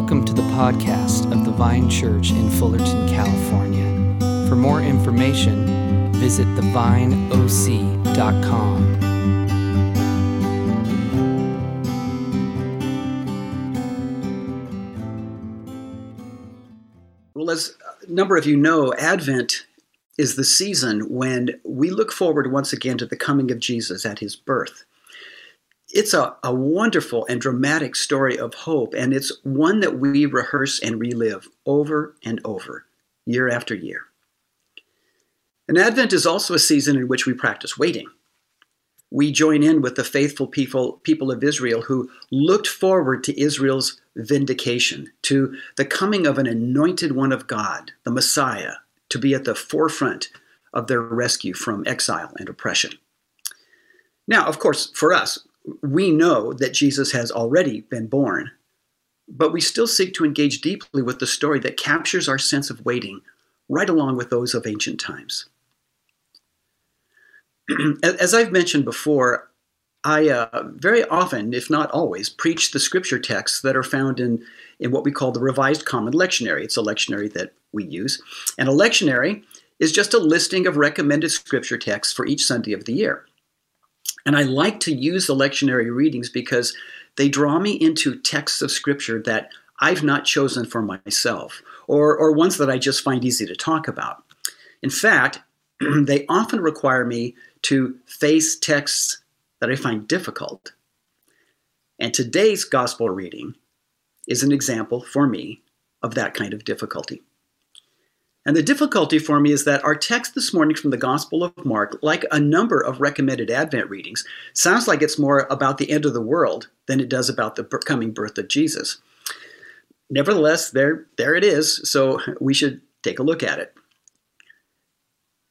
Welcome to the podcast of the Vine Church in Fullerton, California. For more information, visit thevineoc.com. Well, as a number of you know, Advent is the season when we look forward once again to the coming of Jesus at his birth it's a, a wonderful and dramatic story of hope, and it's one that we rehearse and relive over and over, year after year. And Advent is also a season in which we practice waiting. We join in with the faithful people, people of Israel who looked forward to Israel's vindication, to the coming of an anointed one of God, the Messiah, to be at the forefront of their rescue from exile and oppression. Now, of course, for us, we know that Jesus has already been born, but we still seek to engage deeply with the story that captures our sense of waiting right along with those of ancient times. As I've mentioned before, I uh, very often, if not always, preach the scripture texts that are found in, in what we call the Revised Common Lectionary. It's a lectionary that we use. And a lectionary is just a listing of recommended scripture texts for each Sunday of the year. And I like to use the lectionary readings because they draw me into texts of scripture that I've not chosen for myself, or, or ones that I just find easy to talk about. In fact, they often require me to face texts that I find difficult. And today's gospel reading is an example for me of that kind of difficulty. And the difficulty for me is that our text this morning from the Gospel of Mark, like a number of recommended Advent readings, sounds like it's more about the end of the world than it does about the coming birth of Jesus. Nevertheless, there, there it is, so we should take a look at it.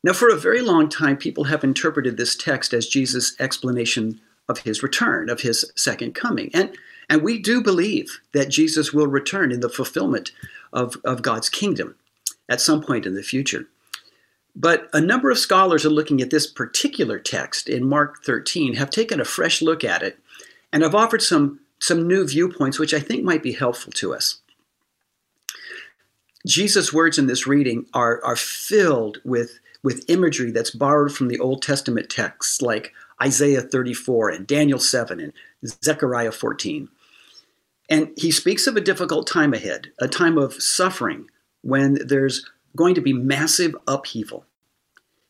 Now, for a very long time, people have interpreted this text as Jesus' explanation of his return, of his second coming. And, and we do believe that Jesus will return in the fulfillment of, of God's kingdom at some point in the future. But a number of scholars are looking at this particular text in Mark 13, have taken a fresh look at it, and have offered some, some new viewpoints which I think might be helpful to us. Jesus' words in this reading are, are filled with, with imagery that's borrowed from the Old Testament texts like Isaiah 34 and Daniel 7 and Zechariah 14. And he speaks of a difficult time ahead, a time of suffering, when there's going to be massive upheaval.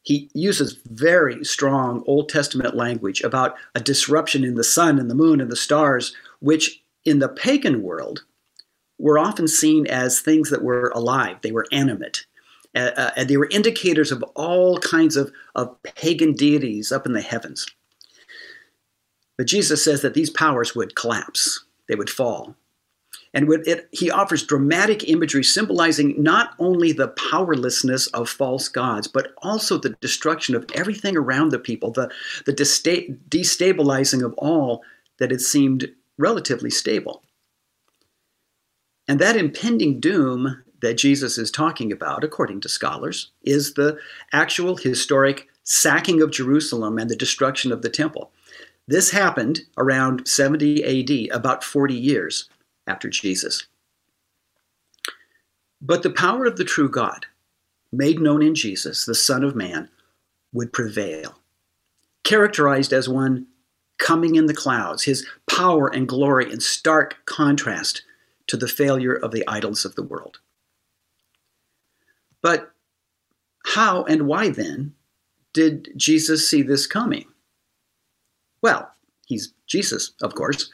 He uses very strong Old Testament language about a disruption in the sun and the moon and the stars, which in the pagan world were often seen as things that were alive, they were animate. Uh, uh, and they were indicators of all kinds of, of pagan deities up in the heavens. But Jesus says that these powers would collapse, they would fall. And it, he offers dramatic imagery symbolizing not only the powerlessness of false gods, but also the destruction of everything around the people, the, the destabilizing of all that had seemed relatively stable. And that impending doom that Jesus is talking about, according to scholars, is the actual historic sacking of Jerusalem and the destruction of the temple. This happened around 70 AD, about 40 years after Jesus. But the power of the true God, made known in Jesus, the Son of Man, would prevail, characterized as one coming in the clouds, his power and glory in stark contrast to the failure of the idols of the world. But how and why then did Jesus see this coming? Well, he's Jesus, of course.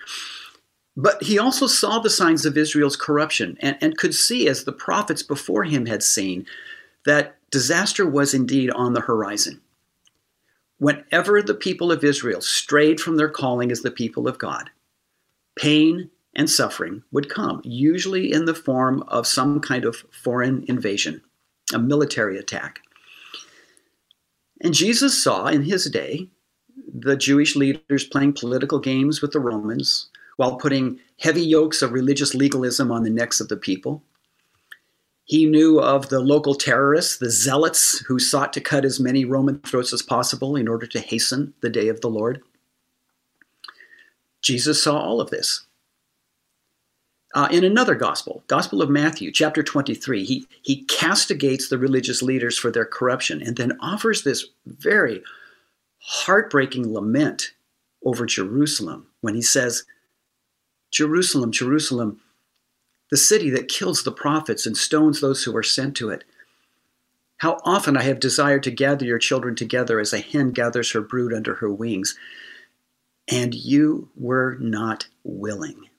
But he also saw the signs of Israel's corruption and, and could see, as the prophets before him had seen, that disaster was indeed on the horizon. Whenever the people of Israel strayed from their calling as the people of God, pain and suffering would come, usually in the form of some kind of foreign invasion, a military attack. And Jesus saw in his day the Jewish leaders playing political games with the Romans, while putting heavy yokes of religious legalism on the necks of the people. He knew of the local terrorists, the zealots, who sought to cut as many Roman throats as possible in order to hasten the day of the Lord. Jesus saw all of this. Uh, in another gospel, Gospel of Matthew, chapter 23, he, he castigates the religious leaders for their corruption and then offers this very heartbreaking lament over Jerusalem when he says, Jerusalem, Jerusalem, the city that kills the prophets and stones those who are sent to it. How often I have desired to gather your children together as a hen gathers her brood under her wings, and you were not willing.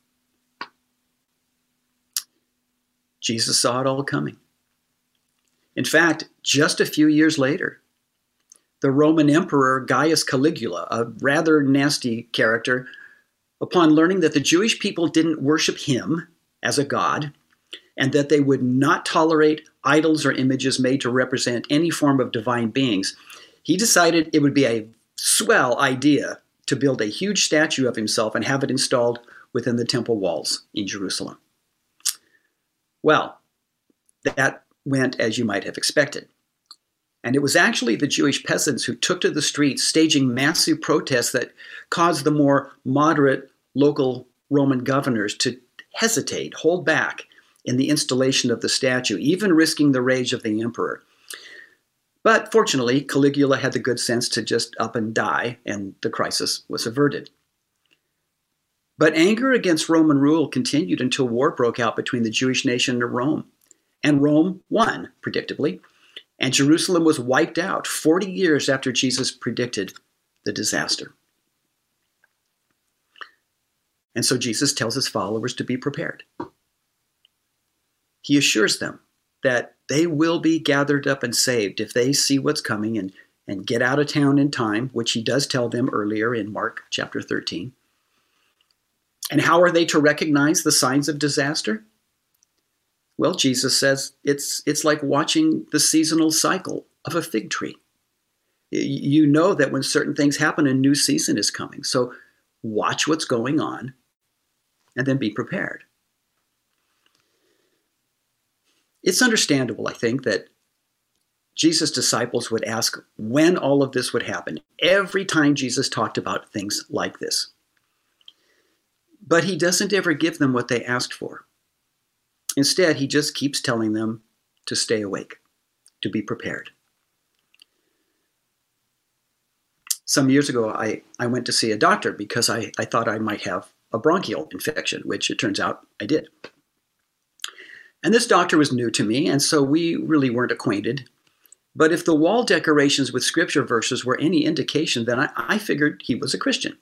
Jesus saw it all coming. In fact, just a few years later, the Roman Emperor Gaius Caligula, a rather nasty character, upon learning that the Jewish people didn't worship him as a god and that they would not tolerate idols or images made to represent any form of divine beings, he decided it would be a swell idea to build a huge statue of himself and have it installed within the temple walls in Jerusalem. Well, that went as you might have expected. And it was actually the Jewish peasants who took to the streets, staging massive protests that caused the more moderate local Roman governors to hesitate, hold back in the installation of the statue, even risking the rage of the emperor. But fortunately, Caligula had the good sense to just up and die, and the crisis was averted. But anger against Roman rule continued until war broke out between the Jewish nation and Rome. And Rome won, predictably, and Jerusalem was wiped out 40 years after Jesus predicted the disaster. And so Jesus tells his followers to be prepared. He assures them that they will be gathered up and saved if they see what's coming and, and get out of town in time, which he does tell them earlier in Mark chapter 13. And how are they to recognize the signs of disaster? Well, Jesus says it's, it's like watching the seasonal cycle of a fig tree. You know that when certain things happen, a new season is coming. So watch what's going on and then be prepared. It's understandable, I think, that Jesus' disciples would ask when all of this would happen every time Jesus talked about things like this. But he doesn't ever give them what they asked for. Instead, he just keeps telling them to stay awake, to be prepared. Some years ago, I, I went to see a doctor because I, I thought I might have a bronchial infection, which it turns out I did. And this doctor was new to me, and so we really weren't acquainted. But if the wall decorations with scripture verses were any indication, then I, I figured he was a Christian.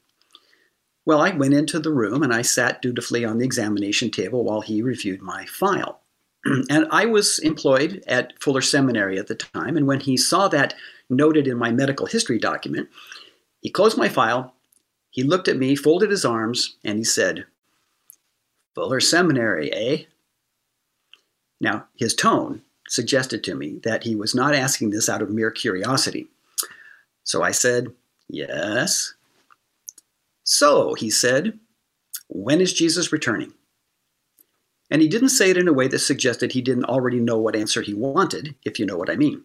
Well, I went into the room and I sat dutifully on the examination table while he reviewed my file. and I was employed at Fuller Seminary at the time, and when he saw that noted in my medical history document, he closed my file, he looked at me, folded his arms, and he said, Fuller Seminary, eh? Now, his tone suggested to me that he was not asking this out of mere curiosity. So I said, Yes. So, he said, when is Jesus returning? And he didn't say it in a way that suggested he didn't already know what answer he wanted, if you know what I mean.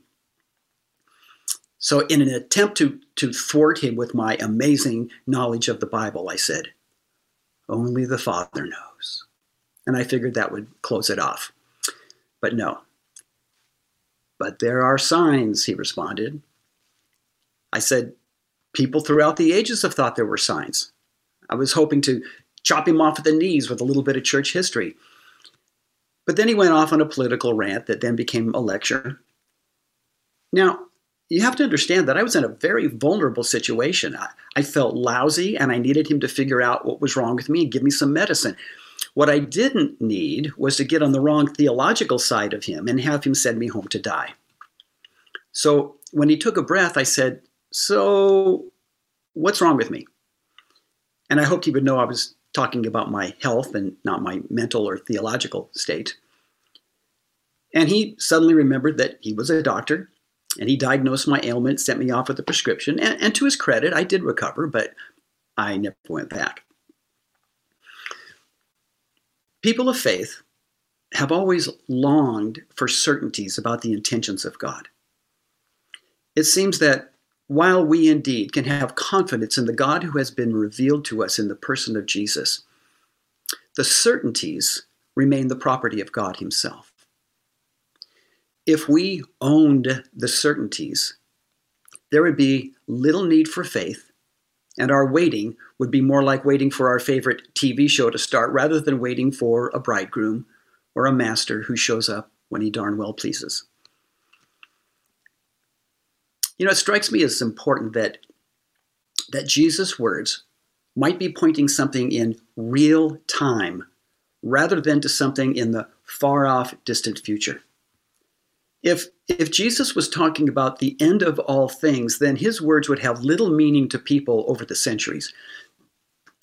So, in an attempt to, to thwart him with my amazing knowledge of the Bible, I said, Only the Father knows. And I figured that would close it off. But no. But there are signs, he responded. I said, People throughout the ages have thought there were signs. I was hoping to chop him off at the knees with a little bit of church history. But then he went off on a political rant that then became a lecture. Now, you have to understand that I was in a very vulnerable situation. I, I, felt lousy and I needed him to figure out what was wrong with me and give me some medicine. What I didn't need was to get on the wrong theological side of him and have him send me home to die. So when he took a breath, I said, so, what's wrong with me? And I hoped he would know I was talking about my health and not my mental or theological state. And he suddenly remembered that he was a doctor and he diagnosed my ailment, sent me off with a prescription. And, and to his credit, I did recover, but I never went back. People of faith have always longed for certainties about the intentions of God. It seems that while we indeed can have confidence in the God who has been revealed to us in the person of Jesus, the certainties remain the property of God Himself. If we owned the certainties, there would be little need for faith, and our waiting would be more like waiting for our favorite TV show to start rather than waiting for a bridegroom or a master who shows up when he darn well pleases. You know, it strikes me as important that, that Jesus' words might be pointing something in real time rather than to something in the far off, distant future. If, if Jesus was talking about the end of all things, then his words would have little meaning to people over the centuries.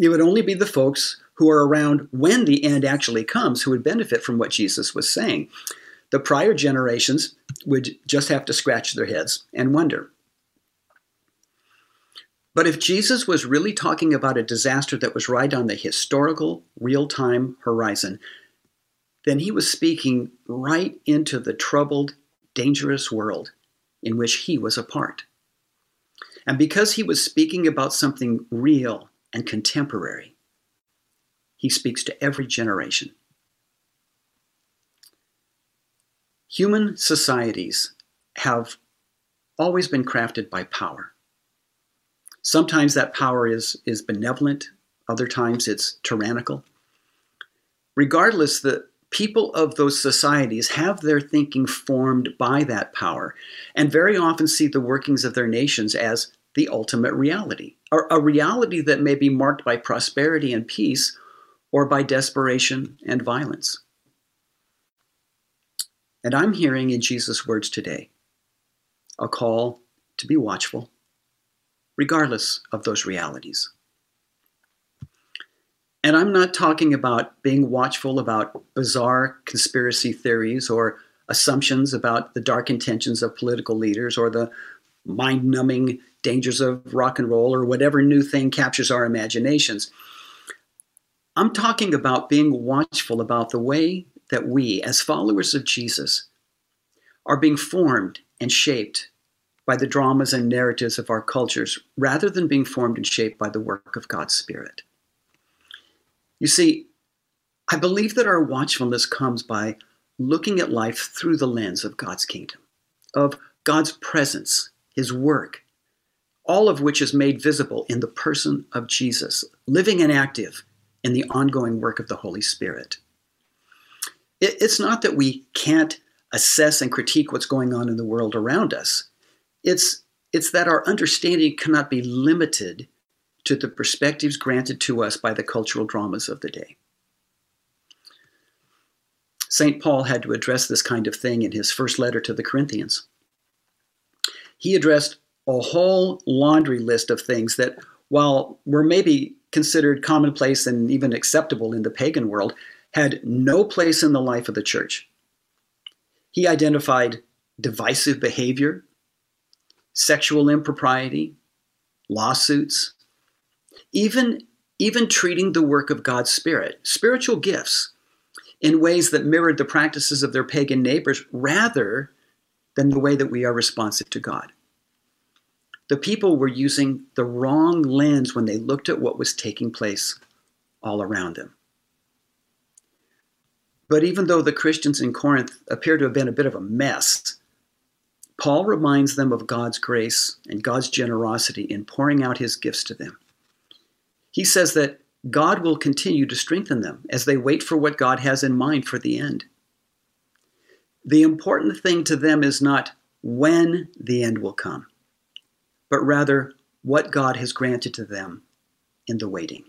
It would only be the folks who are around when the end actually comes who would benefit from what Jesus was saying. The prior generations would just have to scratch their heads and wonder. But if Jesus was really talking about a disaster that was right on the historical, real time horizon, then he was speaking right into the troubled, dangerous world in which he was a part. And because he was speaking about something real and contemporary, he speaks to every generation. Human societies have always been crafted by power. Sometimes that power is, is benevolent, other times it's tyrannical. Regardless, the people of those societies have their thinking formed by that power and very often see the workings of their nations as the ultimate reality, or a reality that may be marked by prosperity and peace or by desperation and violence. And I'm hearing in Jesus' words today a call to be watchful, regardless of those realities. And I'm not talking about being watchful about bizarre conspiracy theories or assumptions about the dark intentions of political leaders or the mind numbing dangers of rock and roll or whatever new thing captures our imaginations. I'm talking about being watchful about the way that we, as followers of Jesus, are being formed and shaped by the dramas and narratives of our cultures rather than being formed and shaped by the work of God's Spirit. You see, I believe that our watchfulness comes by looking at life through the lens of God's kingdom, of God's presence, His work, all of which is made visible in the person of Jesus, living and active in the ongoing work of the Holy Spirit. It, it's not that we can't assess and critique what's going on in the world around us. It's, it's that our understanding cannot be limited to the perspectives granted to us by the cultural dramas of the day. St. Paul had to address this kind of thing in his first letter to the Corinthians. He addressed a whole laundry list of things that, while were maybe considered commonplace and even acceptable in the pagan world, had no place in the life of the church. He identified divisive behavior, sexual impropriety, lawsuits, even, even treating the work of God's Spirit, spiritual gifts, in ways that mirrored the practices of their pagan neighbors rather than the way that we are responsive to God the people were using the wrong lens when they looked at what was taking place all around them. But even though the Christians in Corinth appear to have been a bit of a mess, Paul reminds them of God's grace and God's generosity in pouring out his gifts to them. He says that God will continue to strengthen them as they wait for what God has in mind for the end. The important thing to them is not when the end will come, but rather what God has granted to them in the waiting.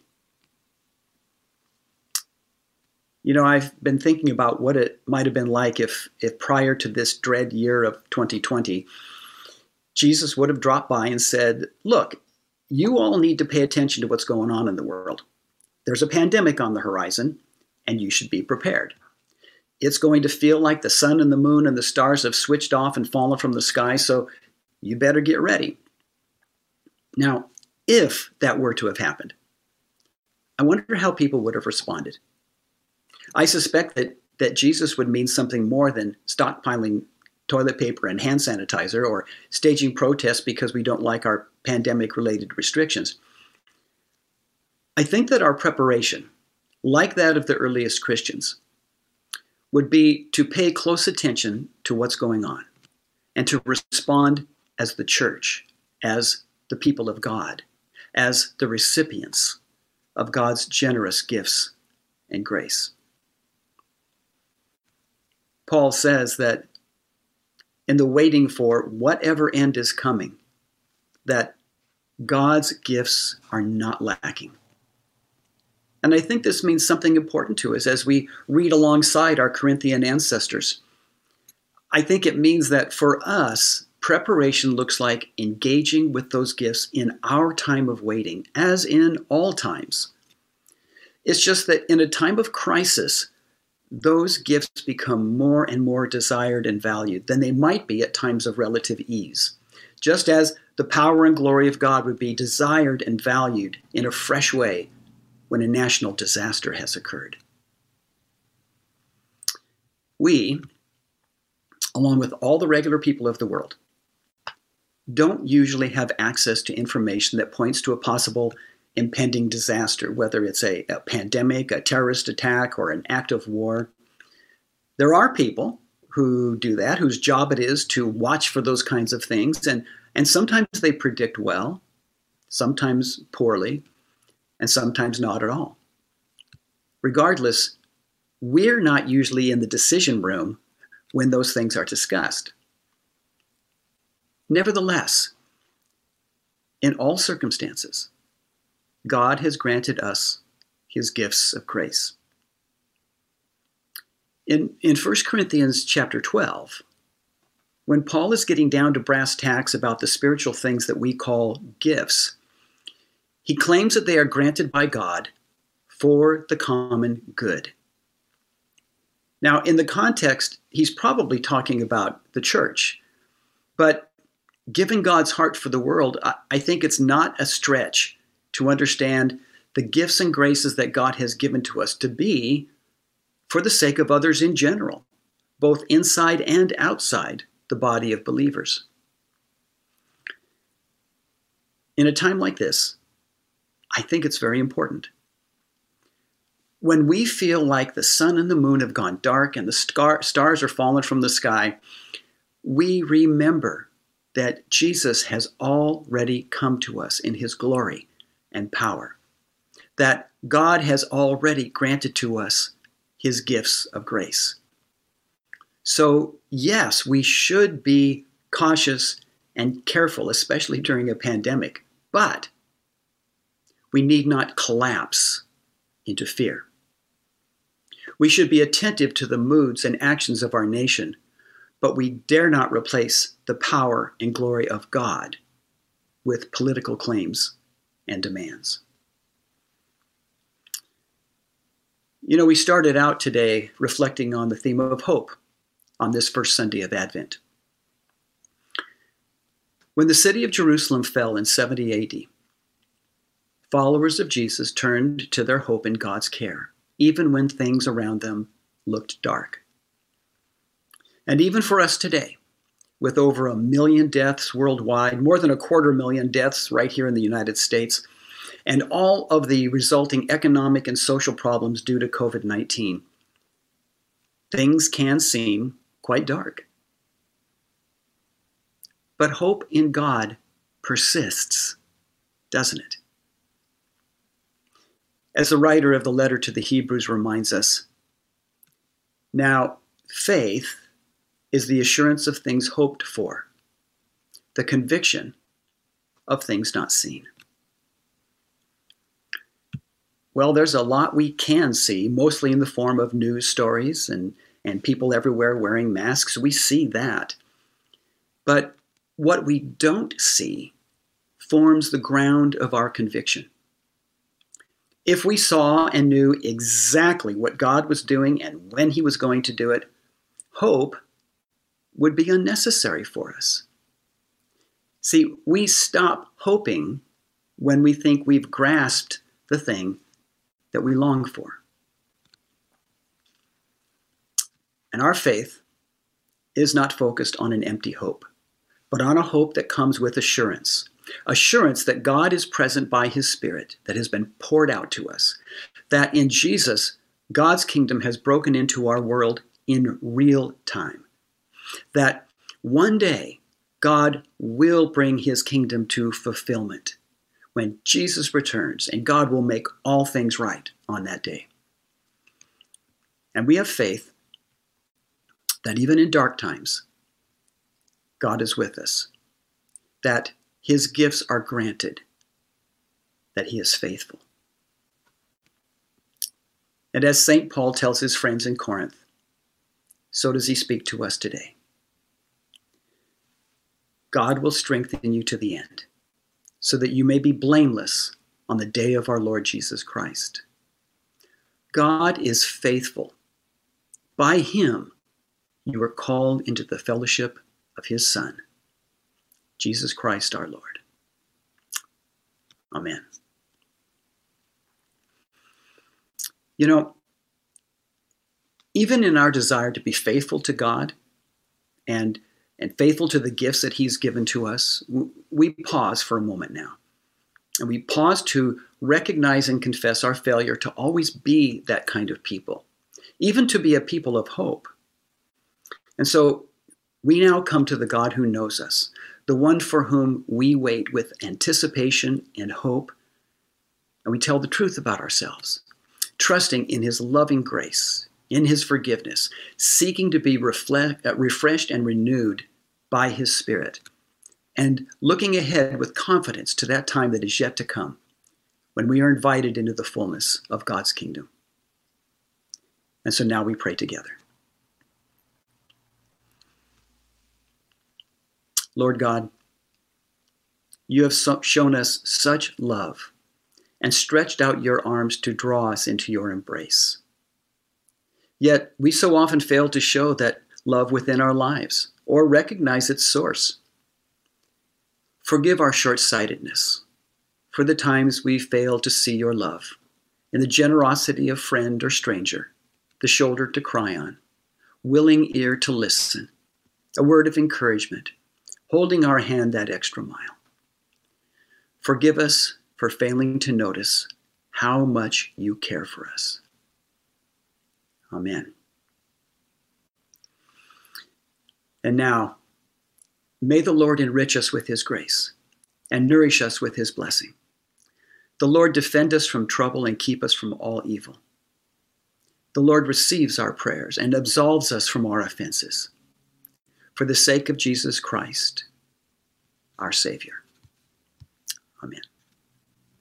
You know, I've been thinking about what it might have been like if, if prior to this dread year of 2020, Jesus would have dropped by and said, Look, you all need to pay attention to what's going on in the world. There's a pandemic on the horizon, and you should be prepared. It's going to feel like the sun and the moon and the stars have switched off and fallen from the sky, so you better get ready. Now, if that were to have happened, I wonder how people would have responded. I suspect that, that Jesus would mean something more than stockpiling toilet paper and hand sanitizer or staging protests because we don't like our pandemic related restrictions. I think that our preparation, like that of the earliest Christians, would be to pay close attention to what's going on and to respond as the church, as the people of God, as the recipients of God's generous gifts and grace. Paul says that in the waiting for whatever end is coming, that God's gifts are not lacking. And I think this means something important to us as we read alongside our Corinthian ancestors. I think it means that for us, preparation looks like engaging with those gifts in our time of waiting, as in all times. It's just that in a time of crisis, those gifts become more and more desired and valued than they might be at times of relative ease. Just as the power and glory of God would be desired and valued in a fresh way when a national disaster has occurred. We, along with all the regular people of the world, don't usually have access to information that points to a possible impending disaster, whether it's a, a, pandemic, a terrorist attack, or an act of war. There are people who do that, whose job it is to watch for those kinds of things, and, and sometimes they predict well, sometimes poorly, and sometimes not at all. Regardless, we're not usually in the decision room when those things are discussed. Nevertheless, in all circumstances, God has granted us his gifts of grace. In, in 1 Corinthians chapter 12, when Paul is getting down to brass tacks about the spiritual things that we call gifts, he claims that they are granted by God for the common good. Now, in the context, he's probably talking about the church, but given God's heart for the world, I think it's not a stretch to understand the gifts and graces that God has given to us to be for the sake of others in general, both inside and outside the body of believers. In a time like this, I think it's very important. When we feel like the sun and the moon have gone dark and the star- stars are fallen from the sky, we remember that Jesus has already come to us in his glory and power, that God has already granted to us his gifts of grace. So, yes, we should be cautious and careful, especially during a pandemic, but we need not collapse into fear. We should be attentive to the moods and actions of our nation but we dare not replace the power and glory of God with political claims and demands. You know, we started out today reflecting on the theme of hope on this first Sunday of Advent. When the city of Jerusalem fell in 70 AD, followers of Jesus turned to their hope in God's care, even when things around them looked dark. And even for us today, with over a million deaths worldwide, more than a quarter million deaths right here in the United States, and all of the resulting economic and social problems due to COVID 19, things can seem quite dark. But hope in God persists, doesn't it? As the writer of the letter to the Hebrews reminds us, now faith is the assurance of things hoped for, the conviction of things not seen. Well, there's a lot we can see, mostly in the form of news stories and, and people everywhere wearing masks. We see that. But what we don't see forms the ground of our conviction. If we saw and knew exactly what God was doing and when He was going to do it, hope would be unnecessary for us. See, we stop hoping when we think we've grasped the thing that we long for. And our faith is not focused on an empty hope, but on a hope that comes with assurance. Assurance that God is present by His Spirit that has been poured out to us, that in Jesus, God's kingdom has broken into our world in real time. That one day God will bring his kingdom to fulfillment when Jesus returns, and God will make all things right on that day. And we have faith that even in dark times, God is with us, that his gifts are granted, that he is faithful. And as St. Paul tells his friends in Corinth, so does he speak to us today. God will strengthen you to the end, so that you may be blameless on the day of our Lord Jesus Christ. God is faithful. By him, you are called into the fellowship of his Son, Jesus Christ our Lord. Amen. You know, even in our desire to be faithful to God and and faithful to the gifts that He's given to us, we pause for a moment now. And we pause to recognize and confess our failure to always be that kind of people, even to be a people of hope. And so we now come to the God who knows us, the one for whom we wait with anticipation and hope, and we tell the truth about ourselves, trusting in His loving grace in his forgiveness, seeking to be reflect, uh, refreshed and renewed by his Spirit, and looking ahead with confidence to that time that is yet to come when we are invited into the fullness of God's kingdom. And so now we pray together. Lord God, you have shown us such love and stretched out your arms to draw us into your embrace. Yet we so often fail to show that love within our lives or recognize its source. Forgive our short sightedness for the times we fail to see your love in the generosity of friend or stranger, the shoulder to cry on, willing ear to listen, a word of encouragement, holding our hand that extra mile. Forgive us for failing to notice how much you care for us. Amen. And now, may the Lord enrich us with his grace and nourish us with his blessing. The Lord defend us from trouble and keep us from all evil. The Lord receives our prayers and absolves us from our offenses. For the sake of Jesus Christ, our Savior. Amen.